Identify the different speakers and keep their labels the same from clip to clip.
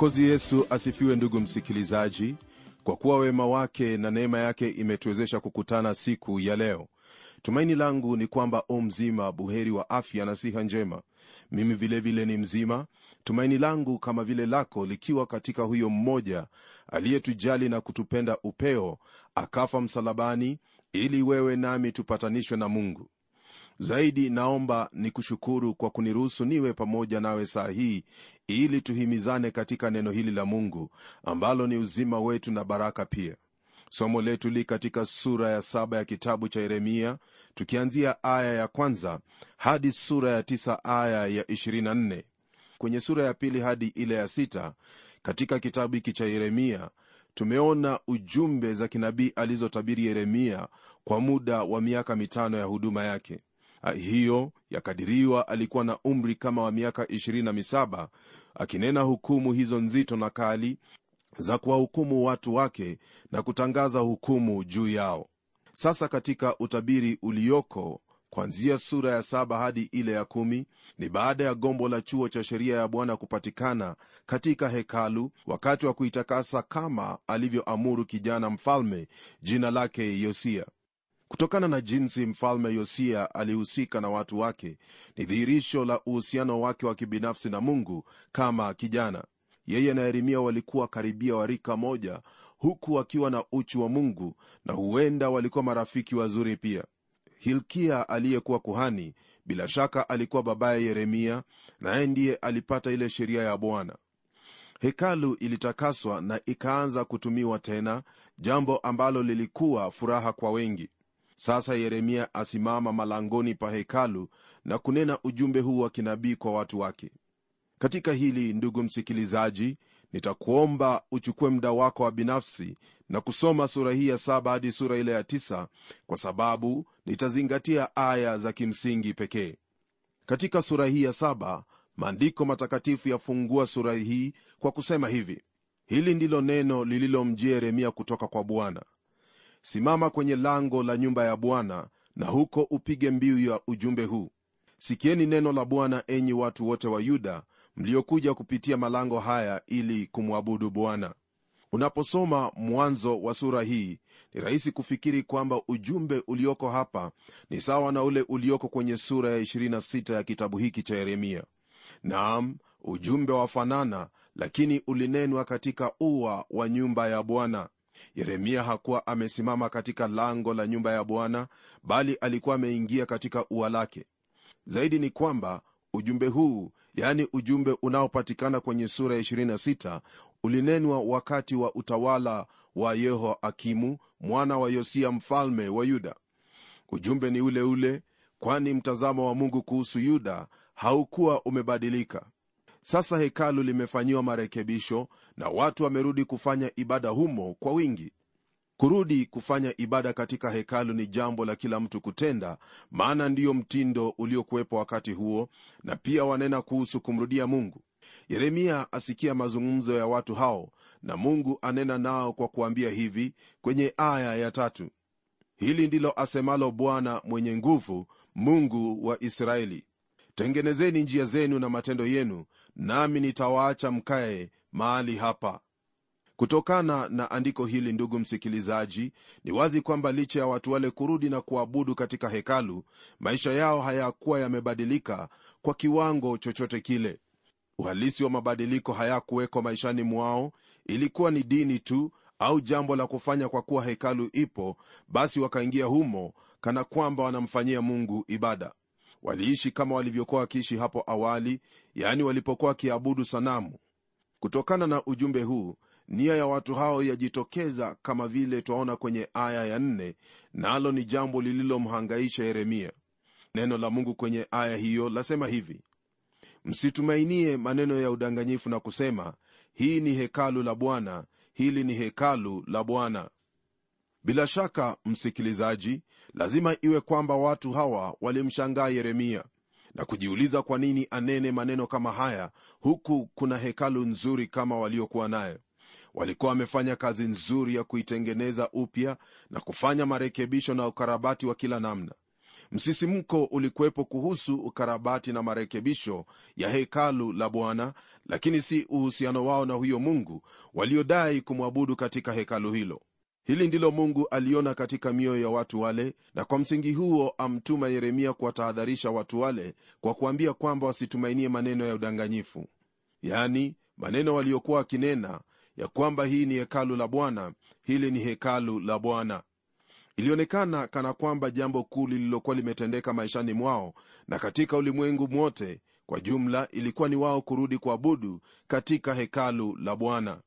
Speaker 1: Mwokozi yesu asifiwe ndugu msikilizaji. Kwa kuwa wema wake na neema yake imetuwezesha kukutana siku ya leo tumaini langu ni kwamba o mzima buheri wa afya na siha njema. Mimi vilevile vile ni mzima. Tumaini langu kama vile lako likiwa katika huyo mmoja aliyetujali na kutupenda upeo akafa msalabani ili wewe nami tupatanishwe na mungu zaidi naomba ni kushukuru kwa kuniruhusu niwe pamoja nawe saa hii ili tuhimizane katika neno hili la mungu ambalo ni uzima wetu na baraka pia. Somo letu li katika sura ya saba ya kitabu cha yeremia tukianzia aya ya kwanza hadi sura ya tisa aya ya 24 kwenye sura ya pili hadi ile ya sita katika kitabu hiki cha yeremia tumeona ujumbe za kinabii alizotabiri yeremia kwa muda wa miaka mitano ya huduma yake hiyo yakadiriwa alikuwa na umri kama wa miaka 27 akinena hukumu hizo nzito na kali za kuwahukumu watu wake na kutangaza hukumu juu yao. Sasa katika utabiri ulioko kwanzia sura ya saba hadi ile ya kumi ni baada ya gombo la chuo cha sheria ya bwana kupatikana katika hekalu wakati wa kuitakasa kama alivyoamuru kijana mfalme jina lake yosia kutokana na jinsi mfalme yosia alihusika na watu wake ni dhihirisho la uhusiano wake wa kibinafsi na mungu kama kijana. Yeye na yeremia walikuwa karibia warika moja huku wakiwa na uchu wa mungu na huenda walikuwa marafiki wazuri pia. Hilkia aliyekuwa kuhani bila shaka alikuwa babaye yeremia naye ndiye alipata ile sheria ya bwana. Hekalu ilitakaswa na ikaanza kutumiwa tena jambo ambalo lilikuwa furaha kwa wengi sasa yeremia asimama malangoni pa hekalu na kunena ujumbe huu wa kinabii kwa watu wake. Katika hili ndugu msikilizaji nitakuomba uchukue muda wako wa binafsi na kusoma sura hii ya saba hadi sura ile ya tisa kwa sababu nitazingatia aya za kimsingi pekee. Katika sura hii ya saba maandiko matakatifu yafungua sura hii kwa kusema hivi hili ndilo neno lililomjia yeremia kutoka kwa bwana simama kwenye lango la nyumba ya bwana na huko upige mbiu ya ujumbe huu. Sikieni neno la bwana enyi watu wote wa yuda mliokuja kupitia malango haya ili kumwabudu bwana. Unaposoma mwanzo wa sura hii ni rahisi kufikiri kwamba ujumbe ulioko hapa ni sawa na ule ulioko kwenye sura ya 26 ya kitabu hiki cha yeremia. Naam ujumbe wafanana lakini ulinenwa katika ua wa nyumba ya bwana yeremia hakuwa amesimama katika lango la nyumba ya bwana bali alikuwa ameingia katika ua lake. Zaidi ni kwamba ujumbe huu yaani ujumbe unaopatikana kwenye sura ya 26 ulinenwa wakati wa utawala wa yehoakimu mwana wa yosia mfalme wa yuda. Ujumbe ni ule ule kwani mtazamo wa mungu kuhusu yuda haukuwa umebadilika. Sasa hekalu limefanyiwa marekebisho na watu wamerudi kufanya ibada humo kwa wingi. Kurudi kufanya ibada katika hekalu ni jambo la kila mtu kutenda maana ndiyo mtindo uliokuwepo wakati huo na pia wanena kuhusu kumrudia mungu. Yeremia asikia mazungumzo ya watu hao na mungu anena nao kwa kuambia hivi kwenye aya ya tatu. Hili ndilo asemalo bwana mwenye nguvu mungu wa israeli. Tengenezeni njia zenu na matendo yenu nami nitawaacha mkae mahali hapa. Kutokana na andiko hili ndugu msikilizaji ni wazi kwamba licha ya watu wale kurudi na kuabudu katika hekalu maisha yao hayakuwa yamebadilika kwa kiwango chochote kile. Uhalisi wa mabadiliko hayakuwekwa maishani mwao ilikuwa ni dini tu au jambo la kufanya kwa kuwa hekalu ipo basi wakaingia humo kana kwamba wanamfanyia mungu ibada. Waliishi kama walivyokuwa wakiishi hapo awali yaani walipokuwa wakiabudu sanamu kutokana na ujumbe huu nia ya watu hao yajitokeza kama vile twaona kwenye aya ya nne nalo ni jambo lililomhangaisha yeremia. Neno la mungu kwenye aya hiyo lasema hivi msitumainie maneno ya udanganyifu na kusema hii ni hekalu la bwana hili ni hekalu la bwana. Bila shaka msikilizaji lazima iwe kwamba watu hawa walimshangaa yeremia na kujiuliza kwa nini anene maneno kama haya huku kuna hekalu nzuri kama waliokuwa nayo. Walikuwa wamefanya kazi nzuri ya kuitengeneza upya na kufanya marekebisho na ukarabati wa kila namna. Msisimko ulikuwepo kuhusu ukarabati na marekebisho ya hekalu la bwana lakini si uhusiano wao na huyo mungu waliodai kumwabudu katika hekalu hilo hili ndilo mungu aliona katika mioyo ya watu wale na kwa msingi huo amtuma yeremia kuwatahadharisha watu wale kwa kuambia kwamba wasitumainie maneno ya udanganyifu. Yani maneno waliokuwa wakinena ya kwamba hii ni hekalu la bwana hili ni hekalu la bwana. Ilionekana kana kwamba jambo kuu lililokuwa limetendeka maishani mwao na katika ulimwengu mwote kwa jumla ilikuwa ni wao kurudi kuabudu katika hekalu la bwana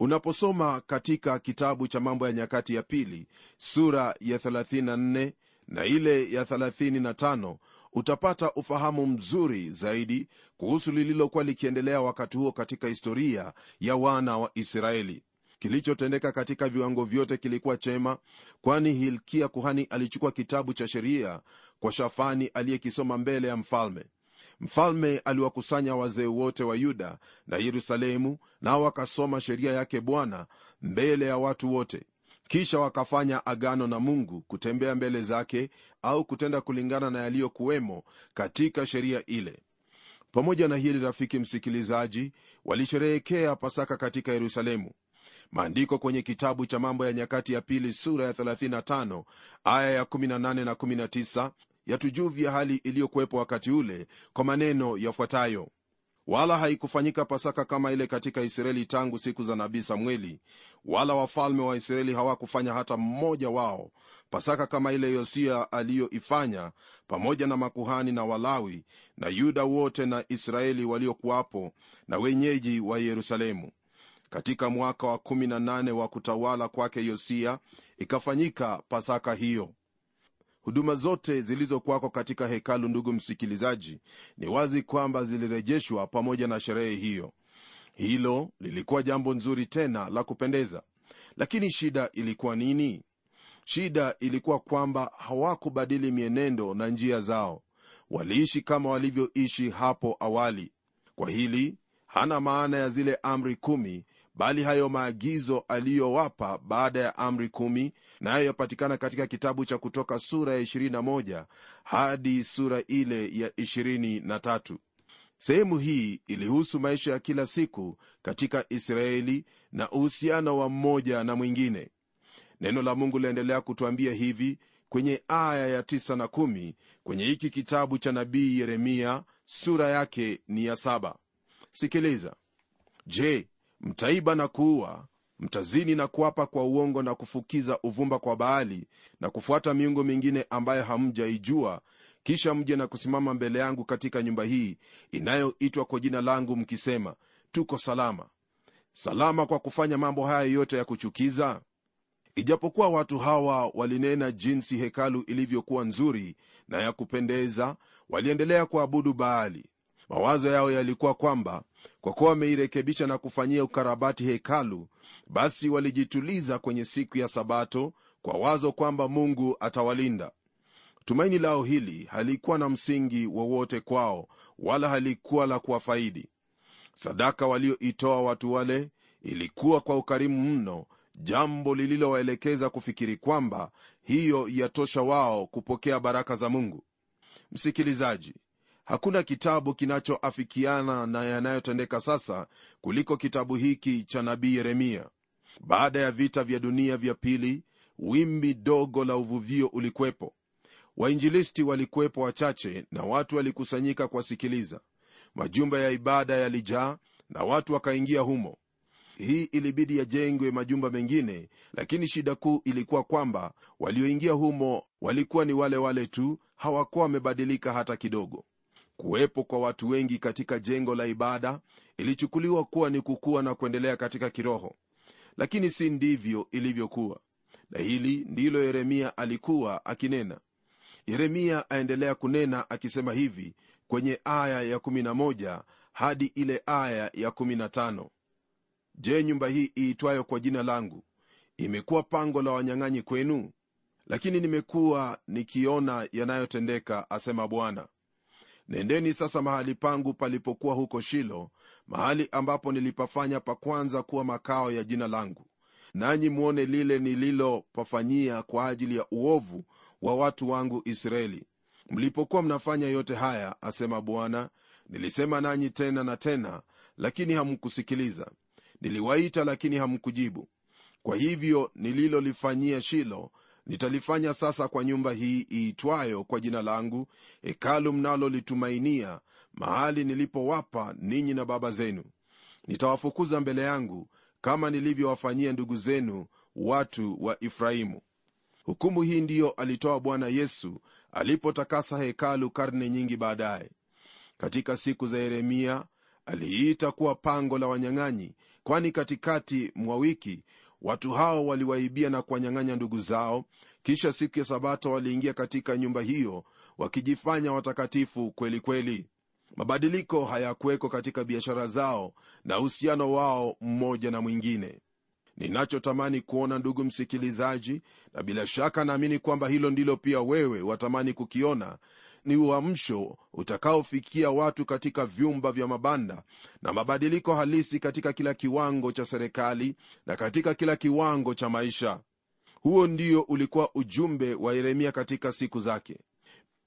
Speaker 1: unaposoma katika kitabu cha mambo ya nyakati ya pili sura ya 34 na ile ya 35 utapata ufahamu mzuri zaidi kuhusu lililokuwa likiendelea wakati huo katika historia ya wana wa israeli. Kilichotendeka katika viwango vyote kilikuwa chema kwani hilkia kuhani alichukua kitabu cha sheria kwa shafani aliyekisoma mbele ya mfalme mfalme aliwakusanya wazee wote wa yuda na yerusalemu nao wakasoma sheria yake bwana mbele ya watu wote. Kisha wakafanya agano na mungu kutembea mbele zake au kutenda kulingana na yaliyokuwemo katika sheria ile. Pamoja na hili rafiki msikilizaji walisherehekea pasaka katika yerusalemu. Maandiko kwenye kitabu cha mambo ya nyakati ya pili sura ya 35 aya ya 18 na 19 yatujuvya hali iliyokuwepo wakati ule kwa maneno yafuatayo. Wala haikufanyika pasaka kama ile katika israeli tangu siku za nabii samueli wala wafalme wa israeli hawakufanya hata mmoja wao. Pasaka kama ile yosia aliyoifanya pamoja na makuhani na walawi na yuda wote na israeli waliokuwapo na wenyeji wa yerusalemu. Katika mwaka wa 18 wa kutawala kwake yosia ikafanyika pasaka hiyo huduma zote zilizokwako katika hekalu ndugu msikilizaji ni wazi kwamba zilirejeshwa pamoja na sherehe hiyo. Hilo lilikuwa jambo nzuri tena la kupendeza. Lakini shida ilikuwa nini? Shida ilikuwa kwamba hawakubadili mienendo na njia zao. Waliishi kama walivyoishi hapo awali. Kwa hili hana maana ya zile amri kumi bali hayo maagizo aliyowapa baada ya amri kumi nayo yapatikana katika kitabu cha kutoka sura ya 21 hadi sura ile ya 23 sehemu hii ilihusu maisha ya kila siku katika israeli na uhusiano wa mmoja na mwingine. Neno la mungu liendelea kutwambia hivi kwenye aya ya 9 na 1 kwenye hiki kitabu cha nabii yeremia sura yake ni ya saba. Sikiliza. Je mtaiba na kuua mtazini na kuapa kwa uongo na kufukiza uvumba kwa baali na kufuata miungu mingine ambayo hamjaijua kisha mje na kusimama mbele yangu katika nyumba hii inayoitwa kwa jina langu mkisema tuko salama. Salama kwa kufanya mambo haya yote ya kuchukiza? Ijapokuwa watu hawa walinena jinsi hekalu ilivyokuwa nzuri na ya kupendeza waliendelea kuabudu baali. Mawazo yao yalikuwa kwamba kwa kuwa wameirekebisha na kufanyia ukarabati hekalu basi walijituliza kwenye siku ya sabato kwa wazo kwamba mungu atawalinda. Tumaini lao hili halikuwa na msingi wowote kwao wala halikuwa la kuwafaidi. Sadaka walioitoa watu wale ilikuwa kwa ukarimu mno jambo lililowaelekeza kufikiri kwamba hiyo yatosha wao kupokea baraka za mungu. Msikilizaji hakuna kitabu kinachoafikiana na yanayotendeka sasa kuliko kitabu hiki cha nabii yeremia. Baada ya vita vya dunia vya pili wimbi dogo la uvuvio ulikwepo. Wainjilisti walikuwepo wachache na watu walikusanyika kuwasikiliza. Majumba ya ibada yalijaa na watu wakaingia humo. Hii ilibidi yajengwe majumba mengine lakini shida kuu ilikuwa kwamba walioingia humo walikuwa ni wale wale tu hawakuwa wamebadilika hata kidogo kuwepo kwa watu wengi katika jengo la ibada ilichukuliwa kuwa ni kukua na kuendelea katika kiroho. Lakini si ndivyo ilivyokuwa. Na hili ndilo yeremia alikuwa akinena. Yeremia aendelea kunena akisema hivi kwenye aya ya11 hadi ile aya ya15 je nyumba hii iitwayo kwa jina langu imekuwa pango la wanyang'anyi kwenu? Lakini nimekuwa nikiona yanayotendeka asema bwana nendeni sasa mahali pangu palipokuwa huko shilo mahali ambapo nilipafanya pa kwanza kuwa makao ya jina langu. Nanyi mwone lile nililopafanyia kwa ajili ya uovu wa watu wangu israeli. Mlipokuwa mnafanya yote haya asema bwana nilisema nanyi tena na tena lakini hamkusikiliza. Niliwaita lakini hamkujibu. Kwa hivyo nililolifanyia shilo nitalifanya sasa kwa nyumba hii iitwayo kwa jina langu hekalu mnalolitumainia mahali nilipowapa ninyi na baba zenu. Nitawafukuza mbele yangu kama nilivyowafanyia ndugu zenu watu wa efraimu. Hukumu hii ndiyo alitoa bwana yesu alipotakasa hekalu karne nyingi baadaye. Katika siku za yeremia aliiita kuwa pango la wanyang'anyi kwani katikati mwa wiki watu hao waliwaibia na kuwanyang'anya ndugu zao. Kisha siku ya sabato waliingia katika nyumba hiyo wakijifanya watakatifu kweli kweli. Mabadiliko hayakuweko katika biashara zao na uhusiano wao mmoja na mwingine. Ninachotamani kuona ndugu msikilizaji na bila shaka naamini kwamba hilo ndilo pia wewe watamani kukiona ni uamsho utakaofikia watu katika vyumba vya mabanda na mabadiliko halisi katika kila kiwango cha serikali na katika kila kiwango cha maisha. Huo ndio ulikuwa ujumbe wa yeremia katika siku zake.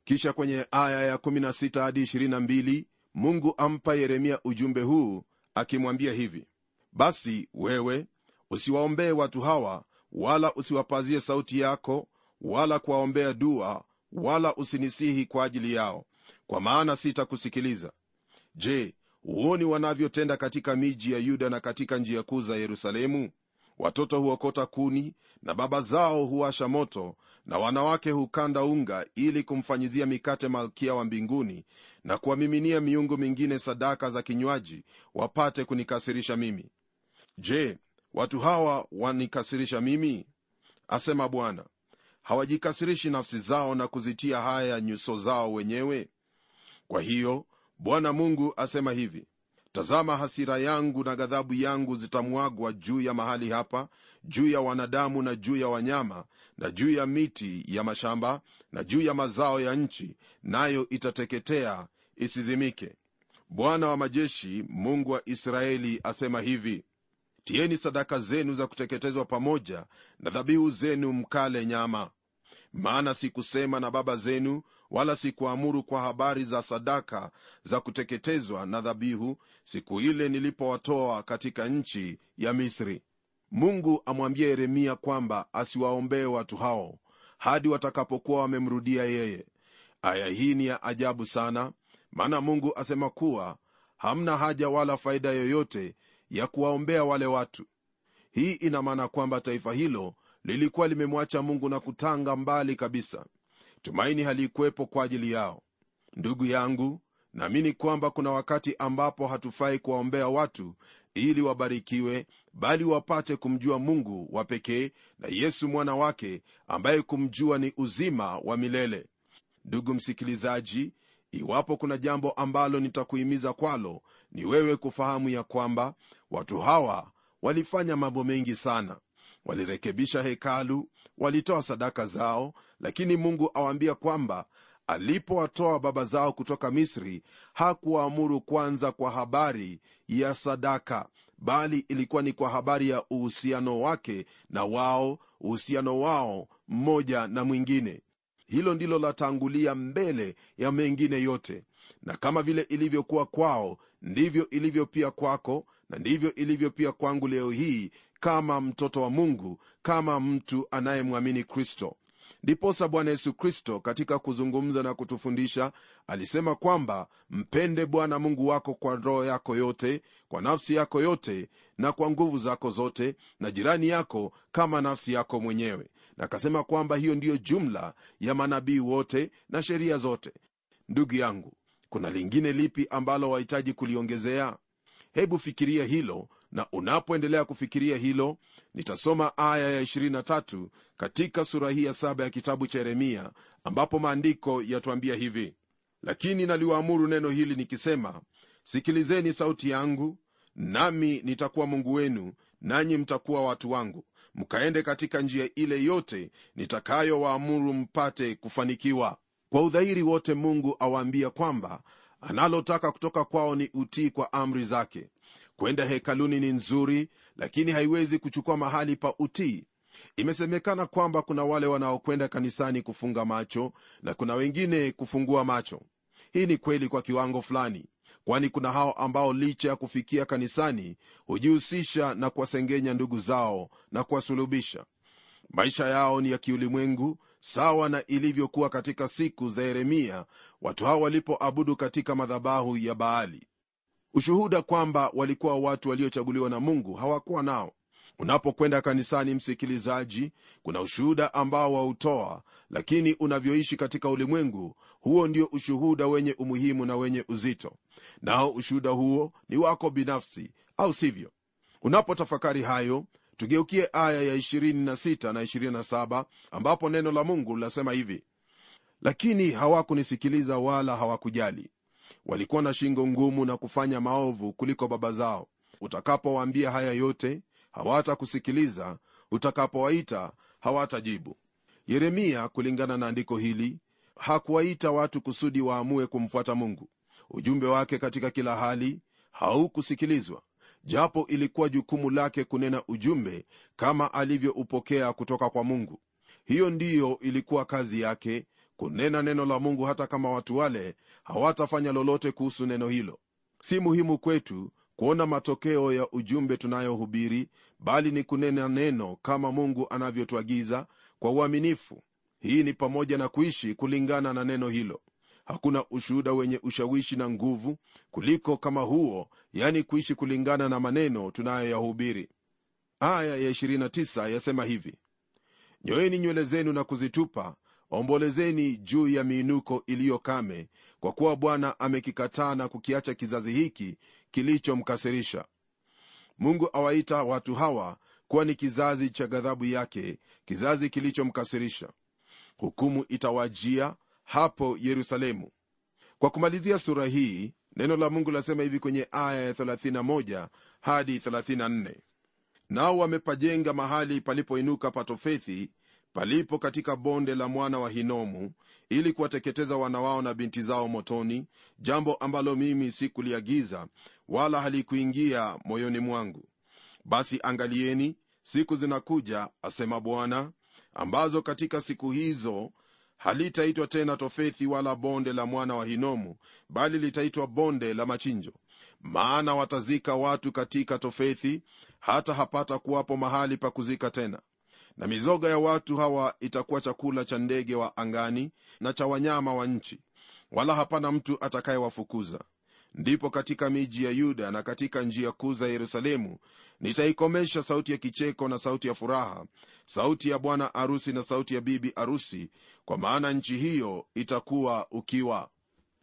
Speaker 1: Kisha kwenye aya ya 16 hadi 22 mungu ampa yeremia ujumbe huu akimwambia hivi basi wewe usiwaombee watu hawa wala usiwapazie sauti yako wala kuwaombea dua wala usinisihi kwa ajili yao kwa maana sitakusikiliza. Je huoni wanavyotenda katika miji ya yuda na katika njia kuu za yerusalemu? Watoto huokota kuni na baba zao huwasha moto na wanawake hukanda unga ili kumfanyizia mikate malkia wa mbinguni na kuwamiminia miungu mingine sadaka za kinywaji wapate kunikasirisha mimi. Je watu hawa wanikasirisha mimi? Asema bwana hawajikasirishi nafsi zao na kuzitia haya nyuso zao wenyewe? Kwa hiyo bwana mungu asema hivi tazama hasira yangu na ghadhabu yangu zitamwagwa juu ya mahali hapa juu ya wanadamu na juu ya wanyama na juu ya miti ya mashamba na juu ya mazao ya nchi nayo itateketea isizimike. Bwana wa majeshi mungu wa israeli asema hivi tieni sadaka zenu za kuteketezwa pamoja na dhabihu zenu mkale nyama. Maana sikusema na baba zenu wala sikuamuru kwa habari za sadaka za kuteketezwa na dhabihu siku ile nilipowatoa katika nchi ya misri. Mungu amwambia yeremia kwamba asiwaombee watu hao hadi watakapokuwa wamemrudia yeye. Aya hii ni ya ajabu sana maana mungu asema kuwa hamna haja wala faida yoyote ya kuwaombea wale watu. Hii ina maana kwamba taifa hilo lilikuwa limemwacha mungu na kutanga mbali kabisa. Tumaini halikuwepo kwa ajili yao. Ndugu yangu naamini kwamba kuna wakati ambapo hatufai kuwaombea watu ili wabarikiwe bali wapate kumjua mungu wa pekee na yesu mwana wake ambaye kumjua ni uzima wa milele. Ndugu msikilizaji iwapo kuna jambo ambalo nitakuhimiza kwalo ni wewe kufahamu ya kwamba watu hawa walifanya mambo mengi sana. Walirekebisha hekalu walitoa sadaka zao lakini mungu awaambia kwamba alipowatoa baba zao kutoka misri hakuwaamuru kwanza kwa habari ya sadaka bali ilikuwa ni kwa habari ya uhusiano wake na wao uhusiano wao mmoja na mwingine. Hilo ndilo latangulia mbele ya mengine yote na kama vile ilivyokuwa kwao ndivyo ilivyo pia kwako na ndivyo ilivyo pia kwangu leo hii kama mtoto wa mungu kama mtu anayemwamini kristo. Ndiposa bwana yesu kristo katika kuzungumza na kutufundisha alisema kwamba mpende bwana mungu wako kwa roho yako yote kwa nafsi yako yote na kwa nguvu zako zote na jirani yako kama nafsi yako mwenyewe. Na akasema kwamba hiyo ndiyo jumla ya manabii wote na sheria zote. Ndugu yangu kuna lingine lipi ambalo wahitaji kuliongezea? Hebu fikiria hilo na unapoendelea kufikiria hilo nitasoma aya ya 23 katika sura hii ya saba ya kitabu cha yeremia ambapo maandiko yatuambia hivi lakini naliwaamuru neno hili nikisema sikilizeni sauti yangu nami nitakuwa mungu wenu nanyi mtakuwa watu wangu. Mkaende katika njia ile yote nitakayowaamuru mpate kufanikiwa kwa udhahiri wote mungu awaambia kwamba analotaka kutoka kwao ni utii kwa amri zake. Kwenda hekaluni ni nzuri lakini haiwezi kuchukua mahali pa utii. Imesemekana kwamba kuna wale wanaokwenda kanisani kufunga macho na kuna wengine kufungua macho. Hii ni kweli kwa kiwango fulani kwani kuna hao ambao licha ya kufikia kanisani hujihusisha na kuwasengenya ndugu zao na kuwasulubisha. Maisha yao ni ya kiulimwengu sawa na ilivyokuwa katika siku za yeremia watu hao walipoabudu katika madhabahu ya baali. Ushuhuda kwamba walikuwa watu waliochaguliwa na mungu hawakuwa nao. Unapokwenda kanisani msikilizaji kuna ushuhuda ambao wautoa lakini unavyoishi katika ulimwengu huo ndio ushuhuda wenye umuhimu na wenye uzito. Nao ushuhuda huo ni wako binafsi au sivyo? Unapotafakari hayo tugeukie aya ya 26 na 27 ambapo neno la mungu linasema hivi. Lakini hawakunisikiliza wala hawakujali. Walikuwa na shingo ngumu na kufanya maovu kuliko baba zao. Utakapowaambia haya yote hawatakusikiliza. Utakapowaita hawatajibu. Yeremia kulingana na andiko hili hakuwaita watu kusudi waamue kumfuata mungu. Ujumbe wake katika kila hali haukusikilizwa japo ilikuwa jukumu lake kunena ujumbe kama alivyoupokea kutoka kwa mungu. Hiyo ndiyo ilikuwa kazi yake kunena neno la mungu hata kama watu wale hawatafanya lolote kuhusu neno hilo. Si muhimu kwetu kuona matokeo ya ujumbe tunayohubiri bali ni kunena neno kama mungu anavyotuagiza kwa uaminifu. Hii ni pamoja na kuishi kulingana na neno hilo hakuna ushuhuda wenye ushawishi na nguvu kuliko kama huo yani kuishi kulingana na maneno tunayoyahubiri. Aya ya 29 yasema hivi nyoeni nywele zenu na kuzitupa ombolezeni juu ya miinuko iliyo kame kwa kuwa bwana amekikataa na kukiacha kizazi hiki kilichomkasirisha. Mungu awaita watu hawa kuwa ni kizazi cha ghadhabu yake kizazi kilichomkasirisha. Hukumu itawajia hapo yerusalemu. Kwa kumalizia sura hii neno la mungu lasema hivi kwenye aya ya 31 hadi 34 nao wamepajenga mahali palipoinuka patofethi palipo katika bonde la mwana wa hinomu ili kuwateketeza wana wao na binti zao motoni jambo ambalo mimi sikuliagiza wala halikuingia moyoni mwangu. Basi angalieni siku zinakuja asema bwana ambazo katika siku hizo halitaitwa tena tofethi wala bonde la mwana wa hinomu bali litaitwa bonde la machinjo. Maana watazika watu katika tofethi hata hapata kuwapo mahali pa kuzika tena. Na mizoga ya watu hawa itakuwa chakula cha ndege wa angani na cha wanyama wa nchi wala hapana mtu atakayewafukuza ndipo katika miji ya yuda na katika njia kuu za yerusalemu nitaikomesha sauti ya kicheko na sauti ya furaha sauti ya bwana arusi na sauti ya bibi arusi kwa maana nchi hiyo itakuwa ukiwa.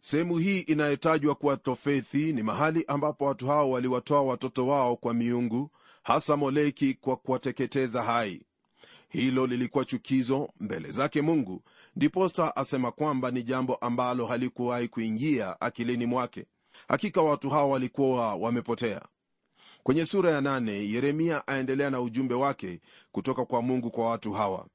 Speaker 1: Sehemu hii inayotajwa kuwa tofethi ni mahali ambapo watu hao waliwatoa watoto wao kwa miungu hasa moleki kwa kuwateketeza hai. Hilo lilikuwa chukizo mbele zake mungu. Ndiposa asema kwamba ni jambo ambalo halikuwahi kuingia akilini mwake hakika watu hawa walikuwa wamepotea. Kwenye sura ya nane yeremia aendelea na ujumbe wake kutoka kwa mungu kwa watu hawa.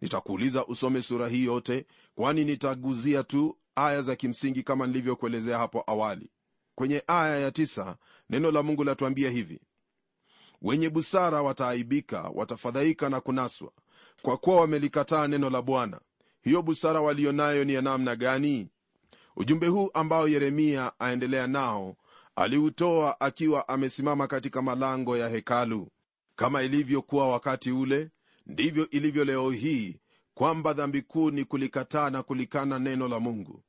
Speaker 1: Nitakuuliza usome sura hii yote kwani nitaguzia tu aya za kimsingi kama nilivyokuelezea hapo awali. Kwenye aya ya tisa, neno la mungu latuambia hivi wenye busara wataaibika watafadhaika na kunaswa kwa kuwa wamelikataa neno la bwana. Hiyo busara walio nayo ni ya namna gani ujumbe huu ambao yeremia aendelea nao aliutoa akiwa amesimama katika malango ya hekalu. Kama ilivyokuwa wakati ule ndivyo ilivyo leo hii kwamba dhambi kuu ni kulikataa na kulikana neno la mungu.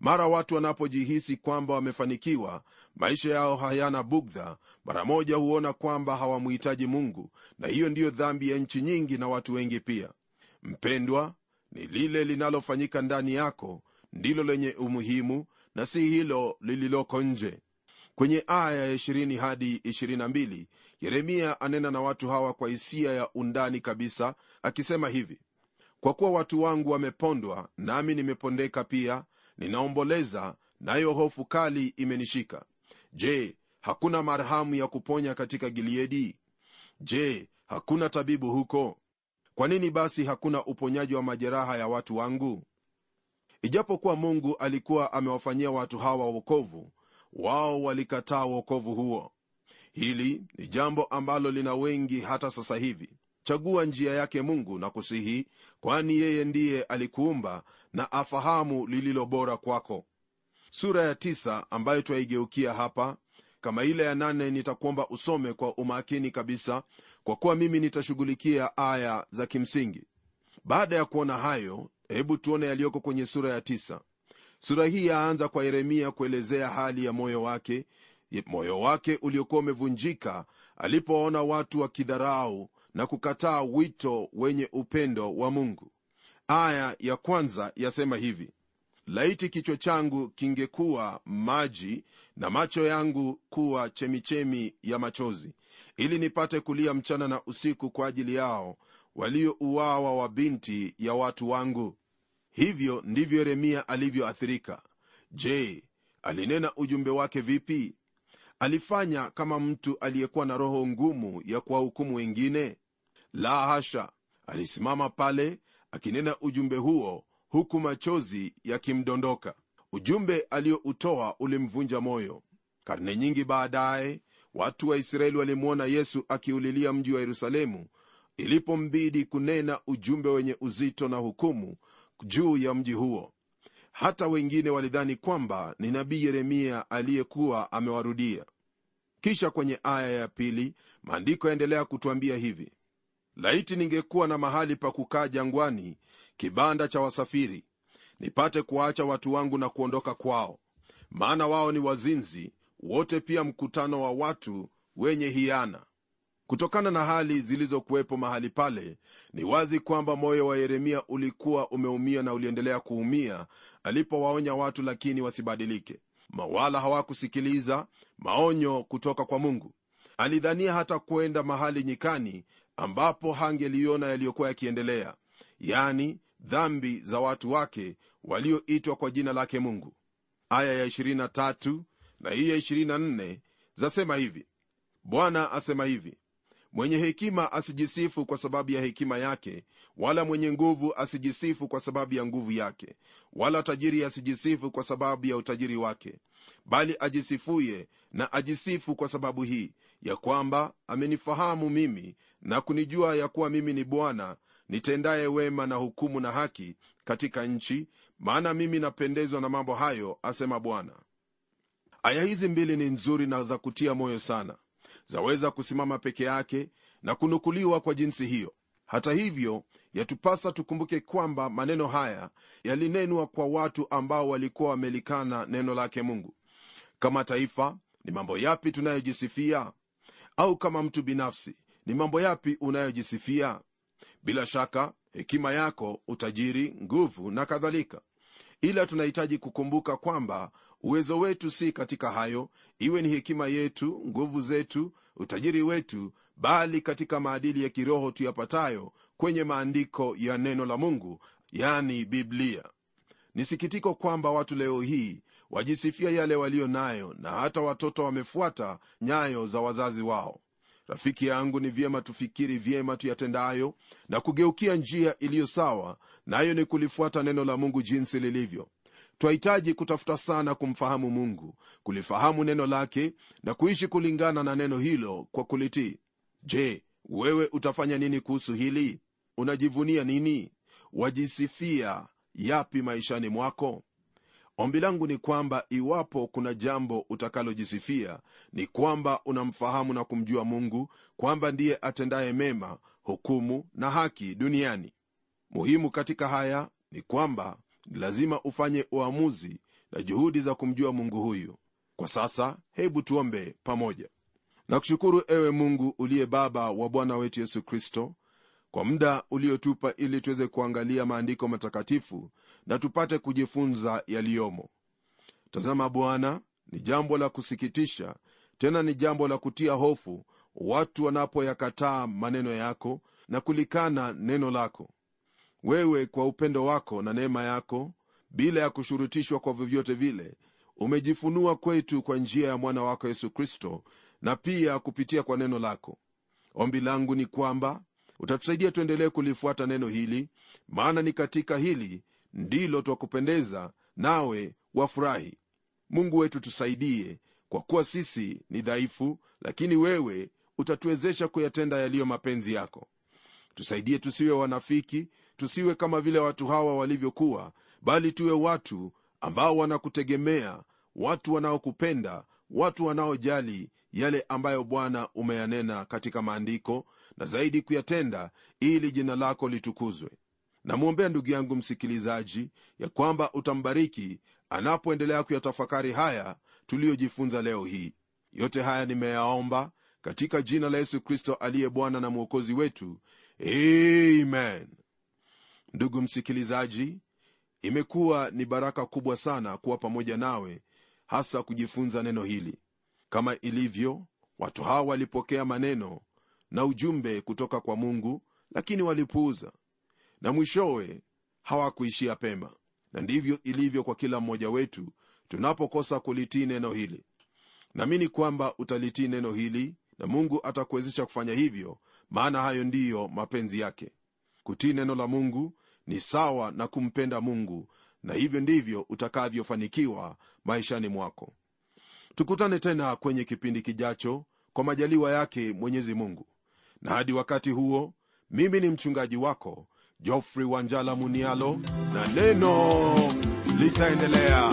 Speaker 1: Mara watu wanapojihisi kwamba wamefanikiwa maisha yao hayana bugdha. Mara moja huona kwamba hawamhitaji mungu na hiyo ndiyo dhambi ya nchi nyingi na watu wengi pia. Mpendwa ni lile linalofanyika ndani yako ndilo lenye umuhimu na si hilo lililoko nje. Kwenye aya ya 20 hadi 22 yeremia anena na watu hawa kwa hisia ya undani kabisa akisema hivi kwa kuwa watu wangu wamepondwa nami nimepondeka pia ninaomboleza nayo hofu kali imenishika. Je hakuna marhamu ya kuponya katika giliedi je hakuna tabibu huko? Kwa nini basi hakuna uponyaji wa majeraha ya watu wangu ijapokuwa mungu alikuwa amewafanyia watu hawa wokovu wao walikataa wokovu huo. Hili ni jambo ambalo lina wengi hata sasa hivi. Chagua njia yake mungu na kusihi kwani yeye ndiye alikuumba na afahamu lililo bora kwako. Sura ya tisa ambayo twaigeukia hapa kama ile ya nane nitakuomba usome kwa umakini kabisa kwa kuwa mimi nitashughulikia aya za kimsingi. Baada ya kuona hayo hebu tuone yaliyoko kwenye sura ya tisa. Sura hii yaanza kwa yeremia kuelezea hali ya moyo wake moyo wake uliokuwa umevunjika alipoona watu wakidharau na kukataa wito wenye upendo wa mungu. Aya ya kwanza yasema hivi laiti kichwa changu kingekuwa maji na macho yangu kuwa chemichemi ya machozi ili nipate kulia mchana na usiku kwa ajili yao waliouawa wa binti ya watu wangu hivyo ndivyo yeremia alivyoathirika. Je alinena ujumbe wake vipi? Alifanya kama mtu aliyekuwa na roho ngumu ya kuwahukumu wengine? La hasha! Alisimama pale akinena ujumbe huo huku machozi yakimdondoka. Ujumbe aliyoutoa ulimvunja moyo. Karne nyingi baadaye watu wa israeli walimwona yesu akiulilia mji wa yerusalemu ilipombidi kunena ujumbe wenye uzito na hukumu juu ya mji huo. Hata wengine walidhani kwamba ni nabii yeremia aliyekuwa amewarudia. Kisha kwenye aya ya pili maandiko yaendelea kutwambia hivi. Laiti ningekuwa na mahali pa kukaa jangwani kibanda cha wasafiri nipate kuwaacha watu wangu na kuondoka kwao. Maana wao ni wazinzi wote pia mkutano wa watu wenye hiana kutokana na hali zilizokuwepo mahali pale ni wazi kwamba moyo wa yeremia ulikuwa umeumia na uliendelea kuumia alipowaonya watu lakini wasibadilike. Mawala hawakusikiliza maonyo kutoka kwa mungu. Alidhania hata kwenda mahali nyikani ambapo hangeliona yaliyokuwa yakiendelea yani dhambi za watu wake walioitwa kwa jina lake mungu. Aya ya 23 na hii ya 24 zasema hivi. Bwana asema hivi mwenye hekima asijisifu kwa sababu ya hekima yake wala mwenye nguvu asijisifu kwa sababu ya nguvu yake wala tajiri asijisifu kwa sababu ya utajiri wake bali ajisifuye na ajisifu kwa sababu hii ya kwamba amenifahamu mimi na kunijua ya kuwa mimi ni bwana nitendaye wema na hukumu na haki katika nchi maana mimi napendezwa na mambo hayo asema bwana. Aya hizi mbili ni nzuri na za kutia moyo sana zaweza kusimama peke yake na kunukuliwa kwa jinsi hiyo. Hata hivyo yatupasa tukumbuke kwamba maneno haya yalinenwa kwa watu ambao walikuwa wamelikana neno lake mungu. Kama taifa ni mambo yapi tunayojisifia? Au kama mtu binafsi ni mambo yapi unayojisifia? Bila shaka hekima yako utajiri nguvu na kadhalika. Ila tunahitaji kukumbuka kwamba uwezo wetu si katika hayo. Iwe ni hekima yetu nguvu zetu utajiri wetu bali katika maadili ya kiroho tuyapatayo kwenye maandiko ya neno la mungu yani biblia. Ni sikitiko kwamba watu leo hii wajisifia yale waliyo nayo na hata watoto wamefuata nyayo za wazazi wao. Rafiki yangu ni vyema tufikiri vyema tuyatendayo na kugeukia njia iliyo sawa nayo ni kulifuata neno la mungu jinsi lilivyo twahitaji kutafuta sana kumfahamu mungu kulifahamu neno lake na kuishi kulingana na neno hilo kwa kulitii. Je wewe utafanya nini kuhusu hili? Unajivunia nini? Wajisifia yapi maishani mwako? Ombi langu ni kwamba iwapo kuna jambo utakalojisifia ni kwamba unamfahamu na kumjua mungu kwamba ndiye atendaye mema hukumu na haki duniani. Muhimu katika haya ni kwamba lazima ufanye uamuzi na juhudi za kumjua mungu huyu. Kwa sasa hebu tuombe pamoja. Nakushukuru ewe mungu uliye baba wa bwana wetu yesu kristo kwa muda uliotupa ili tuweze kuangalia maandiko matakatifu na tupate kujifunza yaliyomo. Tazama bwana ni jambo la kusikitisha tena ni jambo la kutia hofu watu wanapoyakataa maneno yako na kulikana neno lako wewe kwa upendo wako na neema yako bila ya kushurutishwa kwa vyovyote vile umejifunua kwetu kwa njia ya mwana wako yesu kristo na pia kupitia kwa neno lako. Ombi langu ni kwamba utatusaidia tuendelee kulifuata neno hili maana ni katika hili ndilo twakupendeza nawe wafurahi. Mungu wetu tusaidie kwa kuwa sisi ni dhaifu lakini wewe utatuwezesha kuyatenda yaliyo mapenzi yako. Tusaidie tusiwe wanafiki tusiwe kama vile watu hawa walivyokuwa bali tuwe watu ambao wanakutegemea watu wanaokupenda watu wanaojali yale ambayo bwana umeyanena katika maandiko na zaidi kuyatenda ili jina lako litukuzwe. Namwombea ndugu yangu msikilizaji ya kwamba utambariki anapoendelea kuyatafakari haya tuliyojifunza leo hii. Yote haya nimeyaomba katika jina la yesu kristo aliye bwana na mwokozi wetu. Amen ndugu msikilizaji imekuwa ni baraka kubwa sana kuwa pamoja nawe hasa kujifunza neno hili. Kama ilivyo watu hawa walipokea maneno na ujumbe kutoka kwa mungu lakini walipuuza na mwishowe hawakuishia pema. Na ndivyo ilivyo kwa kila mmoja wetu tunapokosa kulitii neno hili. Naamini kwamba utalitii neno hili na mungu atakuwezesha kufanya hivyo maana hayo ndiyo mapenzi yake kutii neno la mungu ni sawa na kumpenda mungu na hivyo ndivyo utakavyofanikiwa maishani mwako. Tukutane tena kwenye kipindi kijacho kwa majaliwa yake mwenyezi mungu. Na hadi wakati huo mimi ni mchungaji wako jofrey wanjala munialo na neno litaendelea